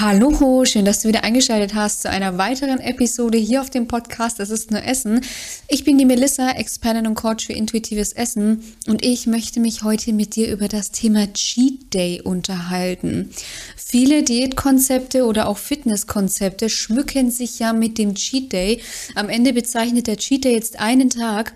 Hallo, schön, dass du wieder eingeschaltet hast zu einer weiteren Episode hier auf dem Podcast Es ist nur Essen. Ich bin die Melissa, Expertin und Coach für intuitives Essen und ich möchte mich heute mit dir über das Thema Cheat Day unterhalten. Viele Diätkonzepte oder auch Fitnesskonzepte schmücken sich ja mit dem Cheat Day. Am Ende bezeichnet der Cheat Day jetzt einen Tag,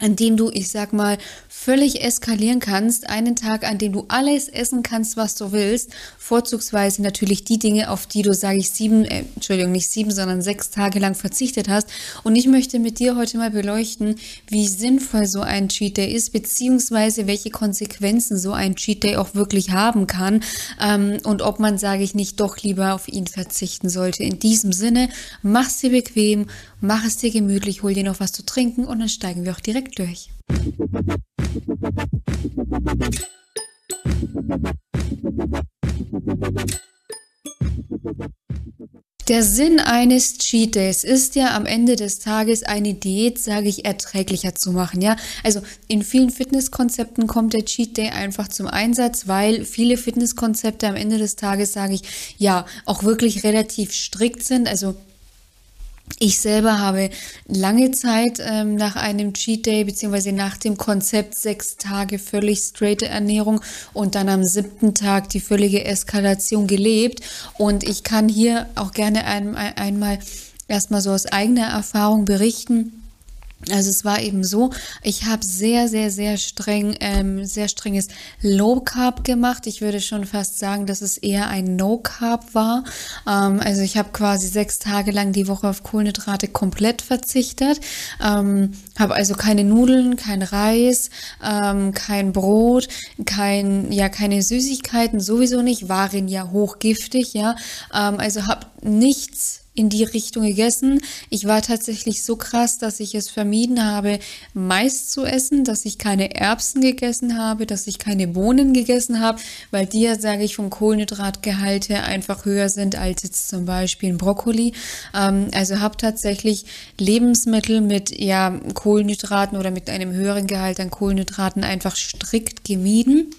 an dem du, ich sag mal, völlig eskalieren kannst, einen Tag, an dem du alles essen kannst, was du willst, vorzugsweise natürlich die Dinge, auf die du, sage ich, sieben, äh, Entschuldigung, nicht sieben, sondern sechs Tage lang verzichtet hast. Und ich möchte mit dir heute mal beleuchten, wie sinnvoll so ein Cheat Day ist, beziehungsweise welche Konsequenzen so ein Cheat Day auch wirklich haben kann ähm, und ob man, sage ich, nicht doch lieber auf ihn verzichten sollte. In diesem Sinne, mach's dir bequem, mach es dir gemütlich, hol dir noch was zu trinken und dann steigen wir auch direkt durch. Der Sinn eines Cheat Days ist ja am Ende des Tages eine Diät, sage ich, erträglicher zu machen, ja. Also in vielen Fitnesskonzepten kommt der Cheat Day einfach zum Einsatz, weil viele Fitnesskonzepte am Ende des Tages, sage ich, ja, auch wirklich relativ strikt sind. Also ich selber habe lange Zeit ähm, nach einem Cheat Day beziehungsweise nach dem Konzept sechs Tage völlig straighte Ernährung und dann am siebten Tag die völlige Eskalation gelebt. Und ich kann hier auch gerne ein, ein, einmal erstmal so aus eigener Erfahrung berichten also es war eben so, ich habe sehr, sehr, sehr streng, ähm, sehr strenges Low Carb gemacht. Ich würde schon fast sagen, dass es eher ein No Carb war. Ähm, also ich habe quasi sechs Tage lang die Woche auf Kohlenhydrate komplett verzichtet. Ähm, habe also keine Nudeln, kein Reis, ähm, kein Brot, kein, ja keine Süßigkeiten sowieso nicht, waren ja hochgiftig, ja. Ähm, also habe nichts in die Richtung gegessen. Ich war tatsächlich so krass, dass ich es vermieden habe, Mais zu essen, dass ich keine Erbsen gegessen habe, dass ich keine Bohnen gegessen habe, weil die ja, sage ich, vom Kohlenhydratgehalt her einfach höher sind als jetzt zum Beispiel ein Brokkoli. Ähm, also habe tatsächlich Lebensmittel mit ja Kohlenhydraten oder mit einem höheren Gehalt an Kohlenhydraten einfach strikt gemieden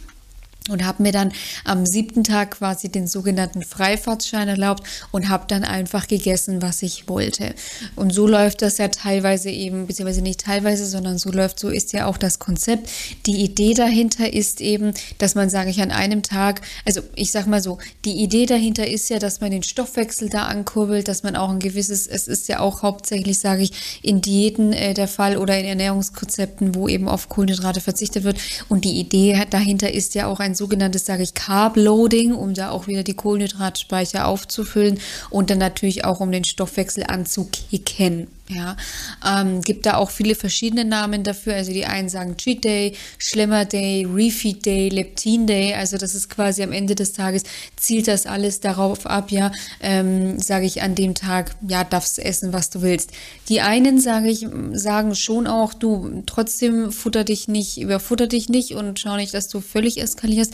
und habe mir dann am siebten Tag quasi den sogenannten Freifahrtschein erlaubt und habe dann einfach gegessen, was ich wollte. Und so läuft das ja teilweise eben, beziehungsweise nicht teilweise, sondern so läuft, so ist ja auch das Konzept. Die Idee dahinter ist eben, dass man, sage ich, an einem Tag, also ich sag mal so, die Idee dahinter ist ja, dass man den Stoffwechsel da ankurbelt, dass man auch ein gewisses, es ist ja auch hauptsächlich, sage ich, in Diäten äh, der Fall oder in Ernährungskonzepten, wo eben auf Kohlenhydrate verzichtet wird. Und die Idee dahinter ist ja auch ein sogenanntes, sage ich, Carb-Loading, um da auch wieder die Kohlenhydratspeicher aufzufüllen und dann natürlich auch, um den Stoffwechsel anzukicken. Ja, ähm, gibt da auch viele verschiedene Namen dafür. Also die einen sagen Cheat Day, Schlemmer Day, Refeed Day, Leptin Day. Also das ist quasi am Ende des Tages zielt das alles darauf ab, ja, ähm, sage ich an dem Tag, ja, darfst essen, was du willst. Die einen sage ich, sagen schon auch, du trotzdem futter dich nicht, überfutter dich nicht und schau nicht, dass du völlig eskalierst.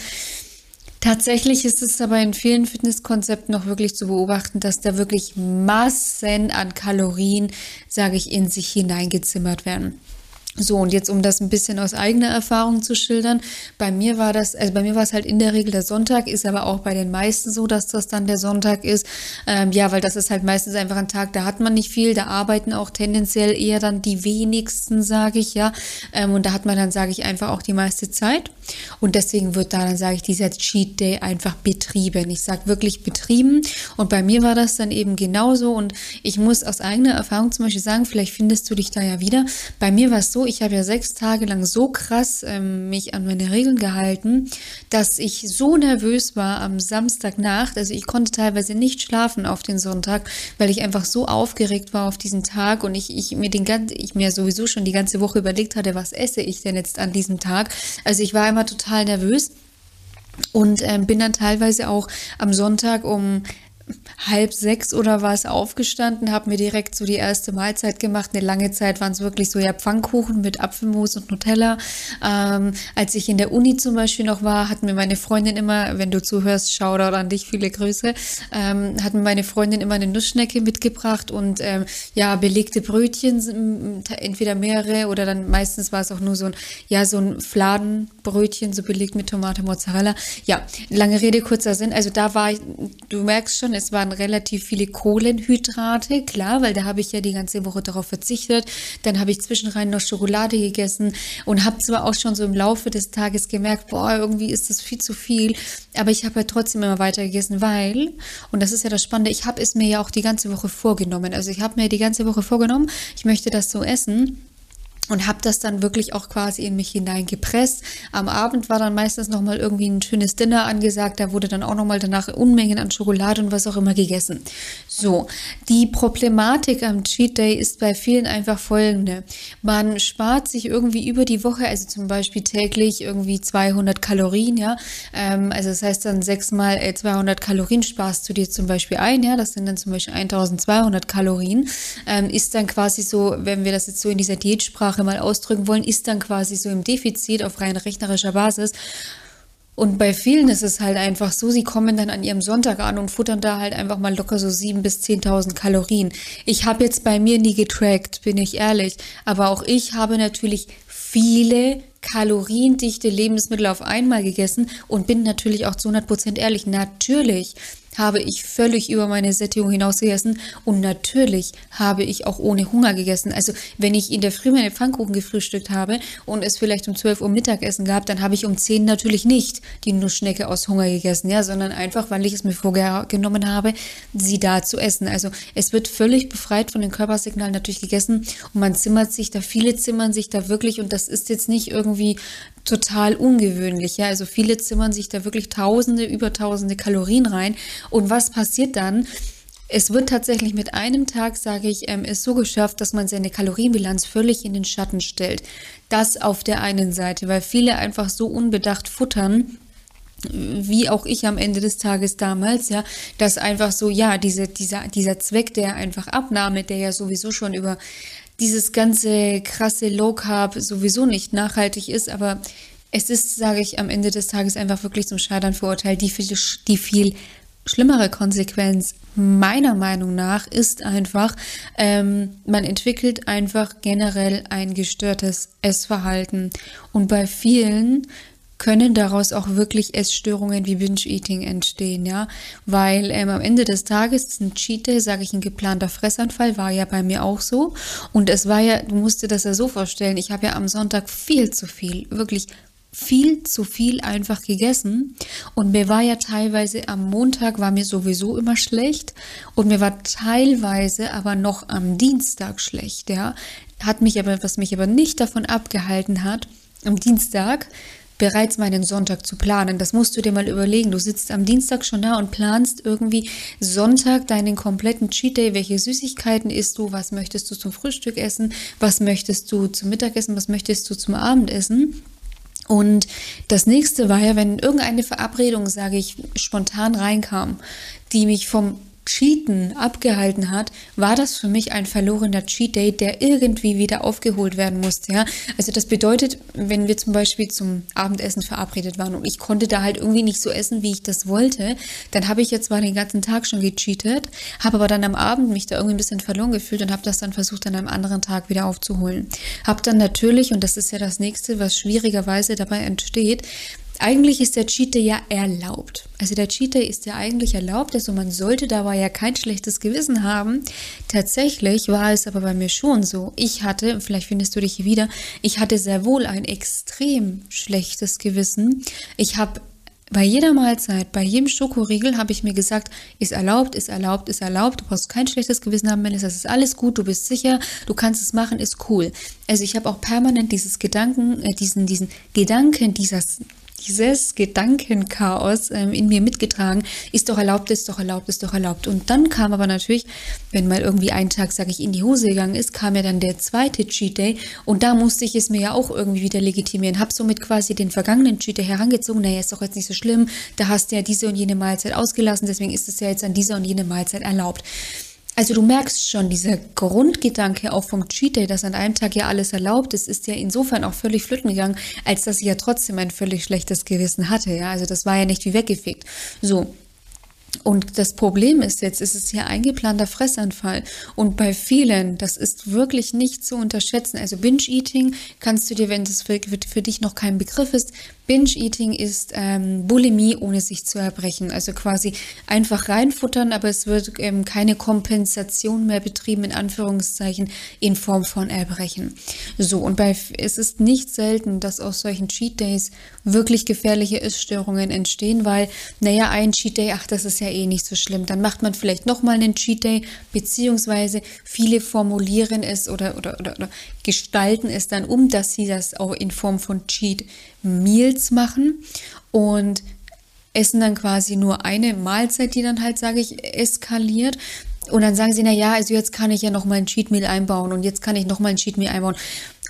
Tatsächlich ist es aber in vielen Fitnesskonzepten noch wirklich zu beobachten, dass da wirklich Massen an Kalorien, sage ich, in sich hineingezimmert werden. So, und jetzt, um das ein bisschen aus eigener Erfahrung zu schildern, bei mir war das, also bei mir war es halt in der Regel der Sonntag, ist aber auch bei den meisten so, dass das dann der Sonntag ist. Ähm, ja, weil das ist halt meistens einfach ein Tag, da hat man nicht viel, da arbeiten auch tendenziell eher dann die wenigsten, sage ich ja. Ähm, und da hat man dann, sage ich, einfach auch die meiste Zeit. Und deswegen wird da dann, sage ich, dieser Cheat Day einfach betrieben. Ich sage wirklich betrieben. Und bei mir war das dann eben genauso. Und ich muss aus eigener Erfahrung zum Beispiel sagen, vielleicht findest du dich da ja wieder. Bei mir war es so, ich habe ja sechs Tage lang so krass ähm, mich an meine Regeln gehalten, dass ich so nervös war am Samstagnacht. Also ich konnte teilweise nicht schlafen auf den Sonntag, weil ich einfach so aufgeregt war auf diesen Tag und ich, ich mir den ganzen, ich mir sowieso schon die ganze Woche überlegt hatte, was esse ich denn jetzt an diesem Tag. Also ich war immer total nervös und ähm, bin dann teilweise auch am Sonntag um halb sechs oder was aufgestanden, habe mir direkt so die erste Mahlzeit gemacht. Eine lange Zeit waren es wirklich so ja Pfannkuchen mit Apfelmus und Nutella. Ähm, als ich in der Uni zum Beispiel noch war, hat mir meine Freundin immer, wenn du zuhörst, Shoutout an dich, viele Grüße, ähm, hat mir meine Freundin immer eine Nussschnecke mitgebracht und ähm, ja, belegte Brötchen, entweder mehrere oder dann meistens war es auch nur so ein, ja, so ein Fladenbrötchen, so belegt mit Tomate, Mozzarella. Ja, lange Rede, kurzer Sinn. Also da war ich, du merkst schon, es waren relativ viele Kohlenhydrate, klar, weil da habe ich ja die ganze Woche darauf verzichtet. Dann habe ich zwischenrein noch Schokolade gegessen und habe zwar auch schon so im Laufe des Tages gemerkt, boah, irgendwie ist das viel zu viel, aber ich habe ja trotzdem immer weiter gegessen, weil, und das ist ja das Spannende, ich habe es mir ja auch die ganze Woche vorgenommen. Also ich habe mir die ganze Woche vorgenommen, ich möchte das so essen und habe das dann wirklich auch quasi in mich hineingepresst. Am Abend war dann meistens noch mal irgendwie ein schönes Dinner angesagt, da wurde dann auch noch mal danach Unmengen an Schokolade und was auch immer gegessen. So, die Problematik am Cheat Day ist bei vielen einfach folgende. Man spart sich irgendwie über die Woche, also zum Beispiel täglich irgendwie 200 Kalorien, ja, ähm, also das heißt dann sechsmal äh, 200 Kalorien sparst du dir zum Beispiel ein, ja, das sind dann zum Beispiel 1200 Kalorien, ähm, ist dann quasi so, wenn wir das jetzt so in dieser Diätsprache Sprache mal ausdrücken wollen, ist dann quasi so im Defizit auf rein rechnerischer Basis. Und bei vielen ist es halt einfach so, sie kommen dann an ihrem Sonntag an und futtern da halt einfach mal locker so 7.000 bis 10.000 Kalorien. Ich habe jetzt bei mir nie getrackt, bin ich ehrlich. Aber auch ich habe natürlich viele kaloriendichte Lebensmittel auf einmal gegessen und bin natürlich auch zu 100% ehrlich. Natürlich habe ich völlig über meine Sättigung hinaus gegessen und natürlich habe ich auch ohne Hunger gegessen. Also wenn ich in der Früh meine Pfannkuchen gefrühstückt habe und es vielleicht um 12 Uhr Mittagessen gab, dann habe ich um 10 natürlich nicht die Nussschnecke aus Hunger gegessen, ja, sondern einfach, weil ich es mir vorgenommen habe, sie da zu essen. Also es wird völlig befreit von den Körpersignalen natürlich gegessen und man zimmert sich da, viele zimmern sich da wirklich und das ist jetzt nicht irgendwie total ungewöhnlich. Ja? Also viele zimmern sich da wirklich tausende, über tausende Kalorien rein. Und was passiert dann? Es wird tatsächlich mit einem Tag, sage ich, ähm, es so geschafft, dass man seine Kalorienbilanz völlig in den Schatten stellt. Das auf der einen Seite, weil viele einfach so unbedacht futtern, wie auch ich am Ende des Tages damals, ja, dass einfach so, ja, diese, dieser, dieser Zweck der einfach Abnahme, der ja sowieso schon über dieses ganze krasse Low Carb sowieso nicht nachhaltig ist, aber es ist, sage ich, am Ende des Tages einfach wirklich zum Scheitern verurteilt. Die viel, die viel schlimmere Konsequenz meiner Meinung nach ist einfach, ähm, man entwickelt einfach generell ein gestörtes Essverhalten. Und bei vielen können daraus auch wirklich Essstörungen wie Binge-Eating entstehen, ja, weil ähm, am Ende des Tages ein Cheat sage ich, ein geplanter Fressanfall, war ja bei mir auch so und es war ja, du musst dir das ja so vorstellen, ich habe ja am Sonntag viel zu viel, wirklich viel zu viel einfach gegessen und mir war ja teilweise am Montag war mir sowieso immer schlecht und mir war teilweise aber noch am Dienstag schlecht, ja, hat mich aber, was mich aber nicht davon abgehalten hat, am Dienstag bereits meinen Sonntag zu planen. Das musst du dir mal überlegen. Du sitzt am Dienstag schon da und planst irgendwie Sonntag deinen kompletten Cheat Day. Welche Süßigkeiten isst du? Was möchtest du zum Frühstück essen? Was möchtest du zum Mittagessen? Was möchtest du zum Abendessen? Und das nächste war ja, wenn irgendeine Verabredung, sage ich, spontan reinkam, die mich vom Cheaten abgehalten hat, war das für mich ein verlorener Cheat Day, der irgendwie wieder aufgeholt werden musste. Ja? Also das bedeutet, wenn wir zum Beispiel zum Abendessen verabredet waren und ich konnte da halt irgendwie nicht so essen, wie ich das wollte, dann habe ich jetzt zwar den ganzen Tag schon gecheatet, habe aber dann am Abend mich da irgendwie ein bisschen verloren gefühlt und habe das dann versucht, an einem anderen Tag wieder aufzuholen. Habe dann natürlich, und das ist ja das nächste, was schwierigerweise dabei entsteht, eigentlich ist der Cheat Day ja erlaubt. Also der Cheat Day ist ja eigentlich erlaubt, also man sollte dabei ja kein schlechtes Gewissen haben. Tatsächlich war es aber bei mir schon so. Ich hatte, vielleicht findest du dich hier wieder, ich hatte sehr wohl ein extrem schlechtes Gewissen. Ich habe bei jeder Mahlzeit, bei jedem Schokoriegel habe ich mir gesagt, ist erlaubt, ist erlaubt, ist erlaubt. Du brauchst kein schlechtes Gewissen haben, wenn es das ist alles gut, du bist sicher, du kannst es machen, ist cool. Also ich habe auch permanent dieses Gedanken, äh, diesen, diesen Gedanken, dieses dieses Gedankenchaos ähm, in mir mitgetragen, ist doch erlaubt, ist doch erlaubt, ist doch erlaubt. Und dann kam aber natürlich, wenn mal irgendwie ein Tag, sage ich, in die Hose gegangen ist, kam ja dann der zweite Cheat Day und da musste ich es mir ja auch irgendwie wieder legitimieren. Hab somit quasi den vergangenen Cheat Day herangezogen, naja, ist doch jetzt nicht so schlimm, da hast du ja diese und jene Mahlzeit ausgelassen, deswegen ist es ja jetzt an dieser und jene Mahlzeit erlaubt. Also du merkst schon, dieser Grundgedanke auch vom Cheat Day, dass an einem Tag ja alles erlaubt ist, ist ja insofern auch völlig flöten gegangen, als dass ich ja trotzdem ein völlig schlechtes Gewissen hatte. Ja, also das war ja nicht wie weggefegt. So. Und das Problem ist jetzt, ist es hier eingeplanter Fressanfall. Und bei vielen, das ist wirklich nicht zu unterschätzen. Also Binge-Eating kannst du dir, wenn das für, für dich noch kein Begriff ist, Binge-Eating ist ähm, Bulimie, ohne sich zu erbrechen. Also quasi einfach reinfuttern, aber es wird ähm, keine Kompensation mehr betrieben, in Anführungszeichen, in Form von Erbrechen. So, und bei, es ist nicht selten, dass aus solchen Cheat Days wirklich gefährliche Essstörungen entstehen, weil, naja, ein Cheat Day, ach, das ist ja eh nicht so schlimm. Dann macht man vielleicht nochmal einen Cheat Day, beziehungsweise viele formulieren es oder, oder, oder, oder gestalten es dann um, dass sie das auch in Form von Cheat Meals machen und essen dann quasi nur eine Mahlzeit, die dann halt, sage ich, eskaliert. Und dann sagen sie, na ja, also jetzt kann ich ja noch mal ein Cheat Meal einbauen und jetzt kann ich noch mal ein Cheat Meal einbauen.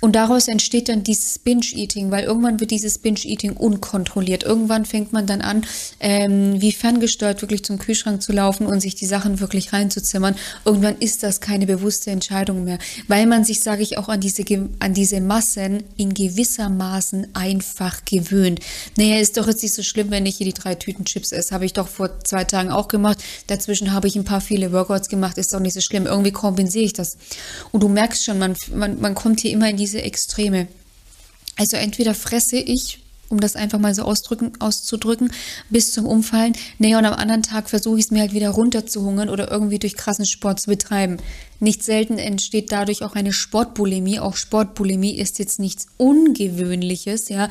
Und daraus entsteht dann dieses Binge-Eating, weil irgendwann wird dieses Binge-Eating unkontrolliert. Irgendwann fängt man dann an, ähm, wie ferngesteuert wirklich zum Kühlschrank zu laufen und sich die Sachen wirklich reinzuzimmern. Irgendwann ist das keine bewusste Entscheidung mehr, weil man sich, sage ich, auch an diese, an diese Massen in gewissermaßen einfach gewöhnt. Naja, ist doch jetzt nicht so schlimm, wenn ich hier die drei Tüten Chips esse. Habe ich doch vor zwei Tagen auch gemacht. Dazwischen habe ich ein paar viele Workouts gemacht. Ist doch nicht so schlimm. Irgendwie kompensiere ich das. Und du merkst schon, man, man, man kommt hier immer in diese diese Extreme. Also entweder fresse ich, um das einfach mal so auszudrücken, bis zum Umfallen. Nee, und am anderen Tag versuche ich es mir halt wieder runterzuhungern oder irgendwie durch krassen Sport zu betreiben. Nicht selten entsteht dadurch auch eine Sportbulimie. Auch Sportbulimie ist jetzt nichts Ungewöhnliches. Ja,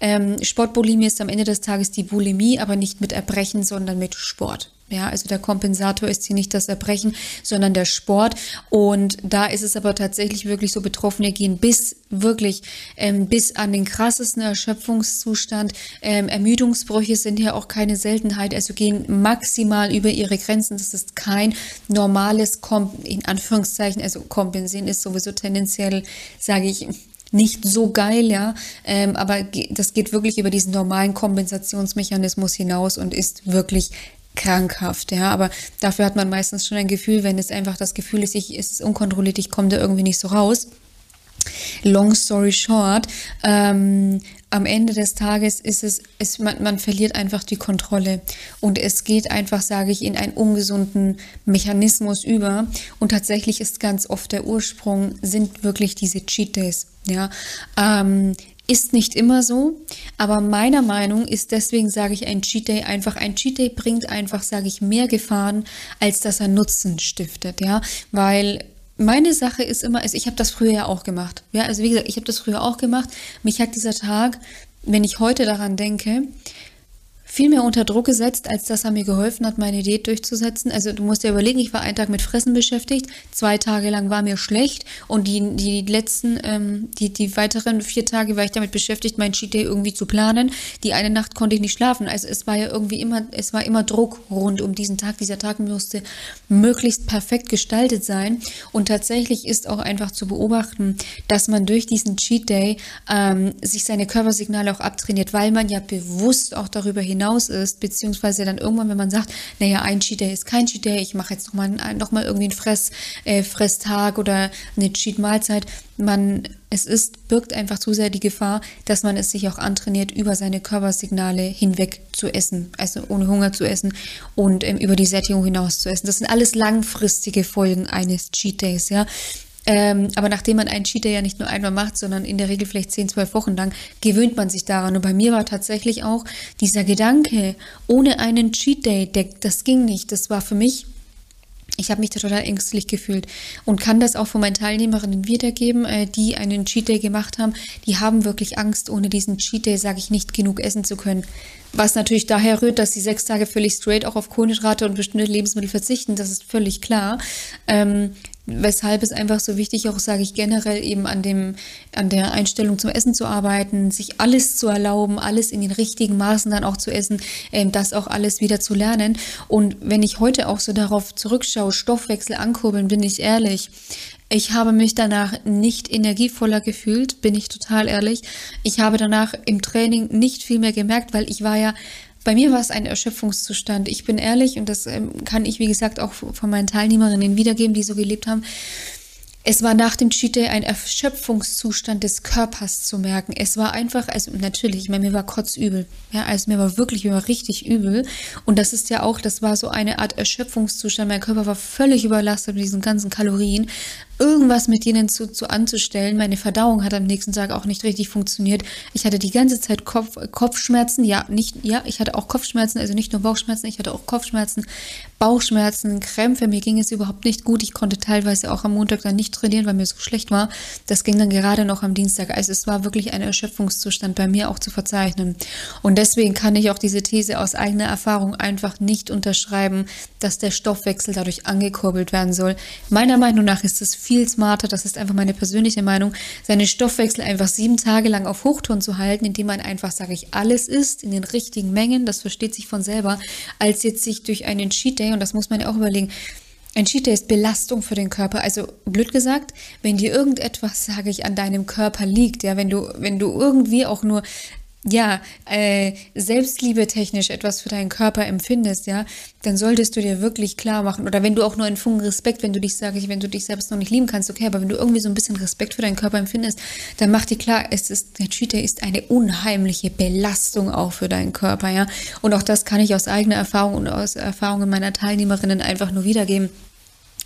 ähm, Sportbulimie ist am Ende des Tages die Bulimie, aber nicht mit Erbrechen, sondern mit Sport. Ja, also der Kompensator ist hier nicht das Erbrechen, sondern der Sport. Und da ist es aber tatsächlich wirklich so, Betroffene gehen bis wirklich ähm, bis an den krassesten Erschöpfungszustand. Ähm, Ermüdungsbrüche sind ja auch keine Seltenheit, also gehen maximal über ihre Grenzen. Das ist kein normales, Kom in Anführungszeichen, also kompensieren ist sowieso tendenziell, sage ich, nicht so geil, ja, ähm, aber das geht wirklich über diesen normalen Kompensationsmechanismus hinaus und ist wirklich krankhaft, ja, aber dafür hat man meistens schon ein Gefühl, wenn es einfach das Gefühl ist, ich, ist unkontrolliert, ich komme da irgendwie nicht so raus. Long story short, ähm, am Ende des Tages ist es, es man, man verliert einfach die Kontrolle und es geht einfach, sage ich, in einen ungesunden Mechanismus über und tatsächlich ist ganz oft der Ursprung sind wirklich diese Cheat Days, ja. Ähm, ist nicht immer so, aber meiner Meinung ist deswegen, sage ich, ein Cheat Day einfach, ein Cheat Day bringt einfach, sage ich, mehr Gefahren, als dass er Nutzen stiftet, ja, weil meine Sache ist immer, also ich habe das früher ja auch gemacht, ja, also wie gesagt, ich habe das früher auch gemacht, mich hat dieser Tag, wenn ich heute daran denke, viel mehr unter Druck gesetzt, als dass er mir geholfen hat, meine Diät durchzusetzen. Also du musst dir überlegen, ich war einen Tag mit Fressen beschäftigt, zwei Tage lang war mir schlecht und die, die letzten, ähm, die, die weiteren vier Tage war ich damit beschäftigt, mein Cheat Day irgendwie zu planen. Die eine Nacht konnte ich nicht schlafen. Also es war ja irgendwie immer, es war immer Druck rund um diesen Tag. Dieser Tag musste möglichst perfekt gestaltet sein. Und tatsächlich ist auch einfach zu beobachten, dass man durch diesen Cheat Day ähm, sich seine Körpersignale auch abtrainiert, weil man ja bewusst auch darüber hinaus hinaus ist, beziehungsweise dann irgendwann, wenn man sagt, naja, ein Cheat Day ist kein Cheat Day, ich mache jetzt nochmal noch mal irgendwie einen Fress, äh, Fresstag oder eine Cheat-Mahlzeit, man, es ist, birgt einfach zu sehr die Gefahr, dass man es sich auch antrainiert, über seine Körpersignale hinweg zu essen, also ohne Hunger zu essen und ähm, über die Sättigung hinaus zu essen. Das sind alles langfristige Folgen eines Cheat Days, ja. Ähm, aber nachdem man einen Cheat Day ja nicht nur einmal macht, sondern in der Regel vielleicht 10, 12 Wochen lang, gewöhnt man sich daran. Und bei mir war tatsächlich auch dieser Gedanke, ohne einen Cheat Day, der, das ging nicht. Das war für mich ich habe mich da total ängstlich gefühlt und kann das auch von meinen Teilnehmerinnen wiedergeben, äh, die einen Cheat Day gemacht haben. Die haben wirklich Angst, ohne diesen Cheat Day, sage ich, nicht genug essen zu können. Was natürlich daher rührt, dass sie sechs Tage völlig straight auch auf Kohlenhydrate und bestimmte Lebensmittel verzichten, das ist völlig klar. Ähm, weshalb es einfach so wichtig auch, sage ich generell eben an dem, an der Einstellung zum Essen zu arbeiten, sich alles zu erlauben, alles in den richtigen Maßen dann auch zu essen, ähm, das auch alles wieder zu lernen. Und wenn ich heute auch so darauf zurückschaue, Stoffwechsel ankurbeln, bin ich ehrlich, ich habe mich danach nicht energievoller gefühlt, bin ich total ehrlich. Ich habe danach im Training nicht viel mehr gemerkt, weil ich war ja bei mir war es ein Erschöpfungszustand. Ich bin ehrlich und das ähm, kann ich, wie gesagt, auch von meinen Teilnehmerinnen wiedergeben, die so gelebt haben. Es war nach dem Cheat Day ein Erschöpfungszustand des Körpers zu merken. Es war einfach, also natürlich, ich meine, mir war kotzübel. Ja, also mir war wirklich, mir war richtig übel. Und das ist ja auch, das war so eine Art Erschöpfungszustand. Mein Körper war völlig überlastet mit diesen ganzen Kalorien irgendwas mit denen zu, zu anzustellen. Meine Verdauung hat am nächsten Tag auch nicht richtig funktioniert. Ich hatte die ganze Zeit Kopf, Kopfschmerzen. Ja, nicht, ja, ich hatte auch Kopfschmerzen, also nicht nur Bauchschmerzen, ich hatte auch Kopfschmerzen, Bauchschmerzen, Krämpfe. Mir ging es überhaupt nicht gut. Ich konnte teilweise auch am Montag dann nicht trainieren, weil mir so schlecht war. Das ging dann gerade noch am Dienstag. Also es war wirklich ein Erschöpfungszustand bei mir auch zu verzeichnen. Und deswegen kann ich auch diese These aus eigener Erfahrung einfach nicht unterschreiben, dass der Stoffwechsel dadurch angekurbelt werden soll. Meiner Meinung nach ist es viel smarter, das ist einfach meine persönliche Meinung, seine Stoffwechsel einfach sieben Tage lang auf Hochtouren zu halten, indem man einfach, sage ich, alles isst in den richtigen Mengen, das versteht sich von selber, als jetzt sich durch einen Cheat Day, und das muss man ja auch überlegen, ein Cheat Day ist Belastung für den Körper. Also blöd gesagt, wenn dir irgendetwas, sage ich, an deinem Körper liegt, ja, wenn du, wenn du irgendwie auch nur ja, äh, Selbstliebe technisch etwas für deinen Körper empfindest, ja, dann solltest du dir wirklich klar machen, oder wenn du auch nur einen Funken Respekt, wenn du dich, sage ich, wenn du dich selbst noch nicht lieben kannst, okay, aber wenn du irgendwie so ein bisschen Respekt für deinen Körper empfindest, dann mach dir klar, es ist, der Cheater ist eine unheimliche Belastung auch für deinen Körper, ja. Und auch das kann ich aus eigener Erfahrung und aus Erfahrungen meiner Teilnehmerinnen einfach nur wiedergeben.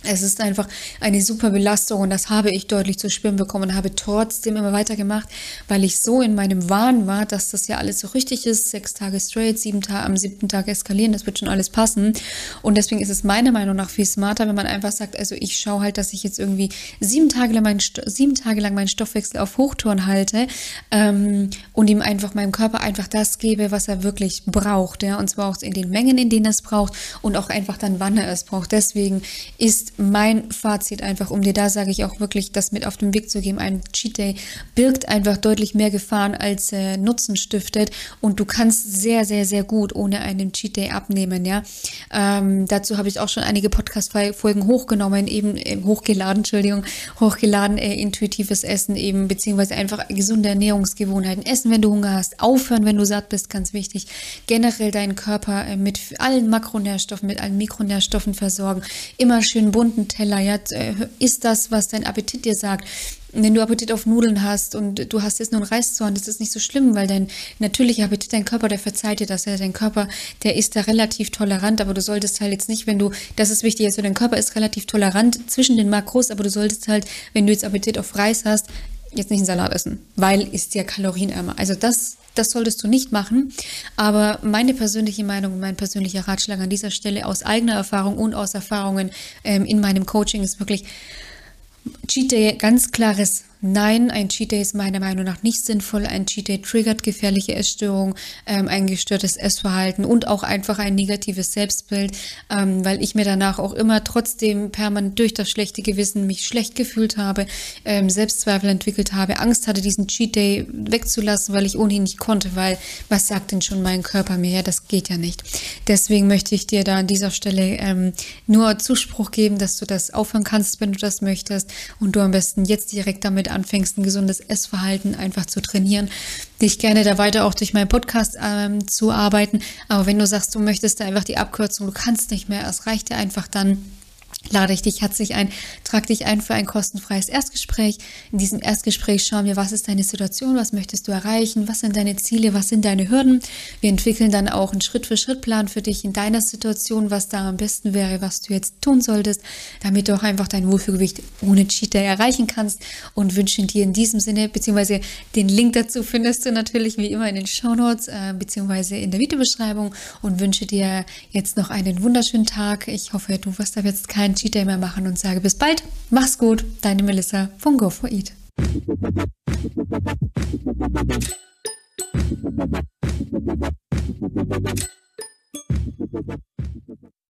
Es ist einfach eine super Belastung und das habe ich deutlich zu spüren bekommen und habe trotzdem immer weitergemacht, weil ich so in meinem Wahn war, dass das ja alles so richtig ist. Sechs Tage straight, sieben Tage, am siebten Tag eskalieren, das wird schon alles passen. Und deswegen ist es meiner Meinung nach viel smarter, wenn man einfach sagt, also ich schaue halt, dass ich jetzt irgendwie sieben Tage lang, mein, sieben Tage lang meinen Stoffwechsel auf Hochtouren halte ähm, und ihm einfach meinem Körper einfach das gebe, was er wirklich braucht. Ja? Und zwar auch in den Mengen, in denen er es braucht und auch einfach dann, wann er es braucht. Deswegen ist mein Fazit einfach, um dir da sage ich auch wirklich, das mit auf den Weg zu geben. Ein Cheat Day birgt einfach deutlich mehr Gefahren als äh, Nutzen stiftet und du kannst sehr, sehr, sehr gut ohne einen Cheat Day abnehmen, ja. Ähm, dazu habe ich auch schon einige Podcast-Folgen hochgenommen, eben äh, hochgeladen, Entschuldigung, hochgeladen, äh, intuitives Essen eben, beziehungsweise einfach gesunde Ernährungsgewohnheiten. Essen, wenn du Hunger hast, aufhören, wenn du satt bist, ganz wichtig. Generell deinen Körper äh, mit allen Makronährstoffen, mit allen Mikronährstoffen versorgen. Immer schön bunten Teller. Ja, äh, ist das, was dein Appetit dir sagt. Wenn du Appetit auf Nudeln hast und du hast jetzt nur einen Reiszorn, das ist nicht so schlimm, weil dein natürlicher Appetit, dein Körper, der verzeiht dir das. Ja, dein Körper, der ist da relativ tolerant, aber du solltest halt jetzt nicht, wenn du, das ist wichtig, also dein Körper ist relativ tolerant zwischen den Makros, aber du solltest halt, wenn du jetzt Appetit auf Reis hast, jetzt nicht einen Salat essen, weil ist ja kalorienärmer. Also das das solltest du nicht machen. Aber meine persönliche Meinung und mein persönlicher Ratschlag an dieser Stelle aus eigener Erfahrung und aus Erfahrungen ähm, in meinem Coaching ist wirklich, Cheat Day, ganz klares Nein, ein Cheat Day ist meiner Meinung nach nicht sinnvoll. Ein Cheat Day triggert gefährliche Essstörungen, ähm, ein gestörtes Essverhalten und auch einfach ein negatives Selbstbild, ähm, weil ich mir danach auch immer trotzdem permanent durch das schlechte Gewissen mich schlecht gefühlt habe, ähm, Selbstzweifel entwickelt habe, Angst hatte, diesen Cheat Day wegzulassen, weil ich ohnehin nicht konnte, weil was sagt denn schon mein Körper mir? Ja, das geht ja nicht. Deswegen möchte ich dir da an dieser Stelle ähm, nur Zuspruch geben, dass du das aufhören kannst, wenn du das möchtest und du am besten jetzt direkt damit damit anfängst, ein gesundes Essverhalten einfach zu trainieren, dich gerne da weiter auch durch meinen Podcast ähm, zu arbeiten. Aber wenn du sagst, du möchtest da einfach die Abkürzung, du kannst nicht mehr, es reicht dir einfach dann lade ich dich herzlich ein, trag dich ein für ein kostenfreies Erstgespräch. In diesem Erstgespräch schauen wir, was ist deine Situation, was möchtest du erreichen, was sind deine Ziele, was sind deine Hürden. Wir entwickeln dann auch einen Schritt-für-Schritt-Plan für dich in deiner Situation, was da am besten wäre, was du jetzt tun solltest, damit du auch einfach dein Wohlfühlgewicht ohne Cheater erreichen kannst und wünschen dir in diesem Sinne, beziehungsweise den Link dazu findest du natürlich wie immer in den Shownotes, äh, beziehungsweise in der Videobeschreibung und wünsche dir jetzt noch einen wunderschönen Tag. Ich hoffe, du wirst da jetzt keinen Cheat Day mehr machen und sage bis bald, mach's gut, deine Melissa von Go4Eat.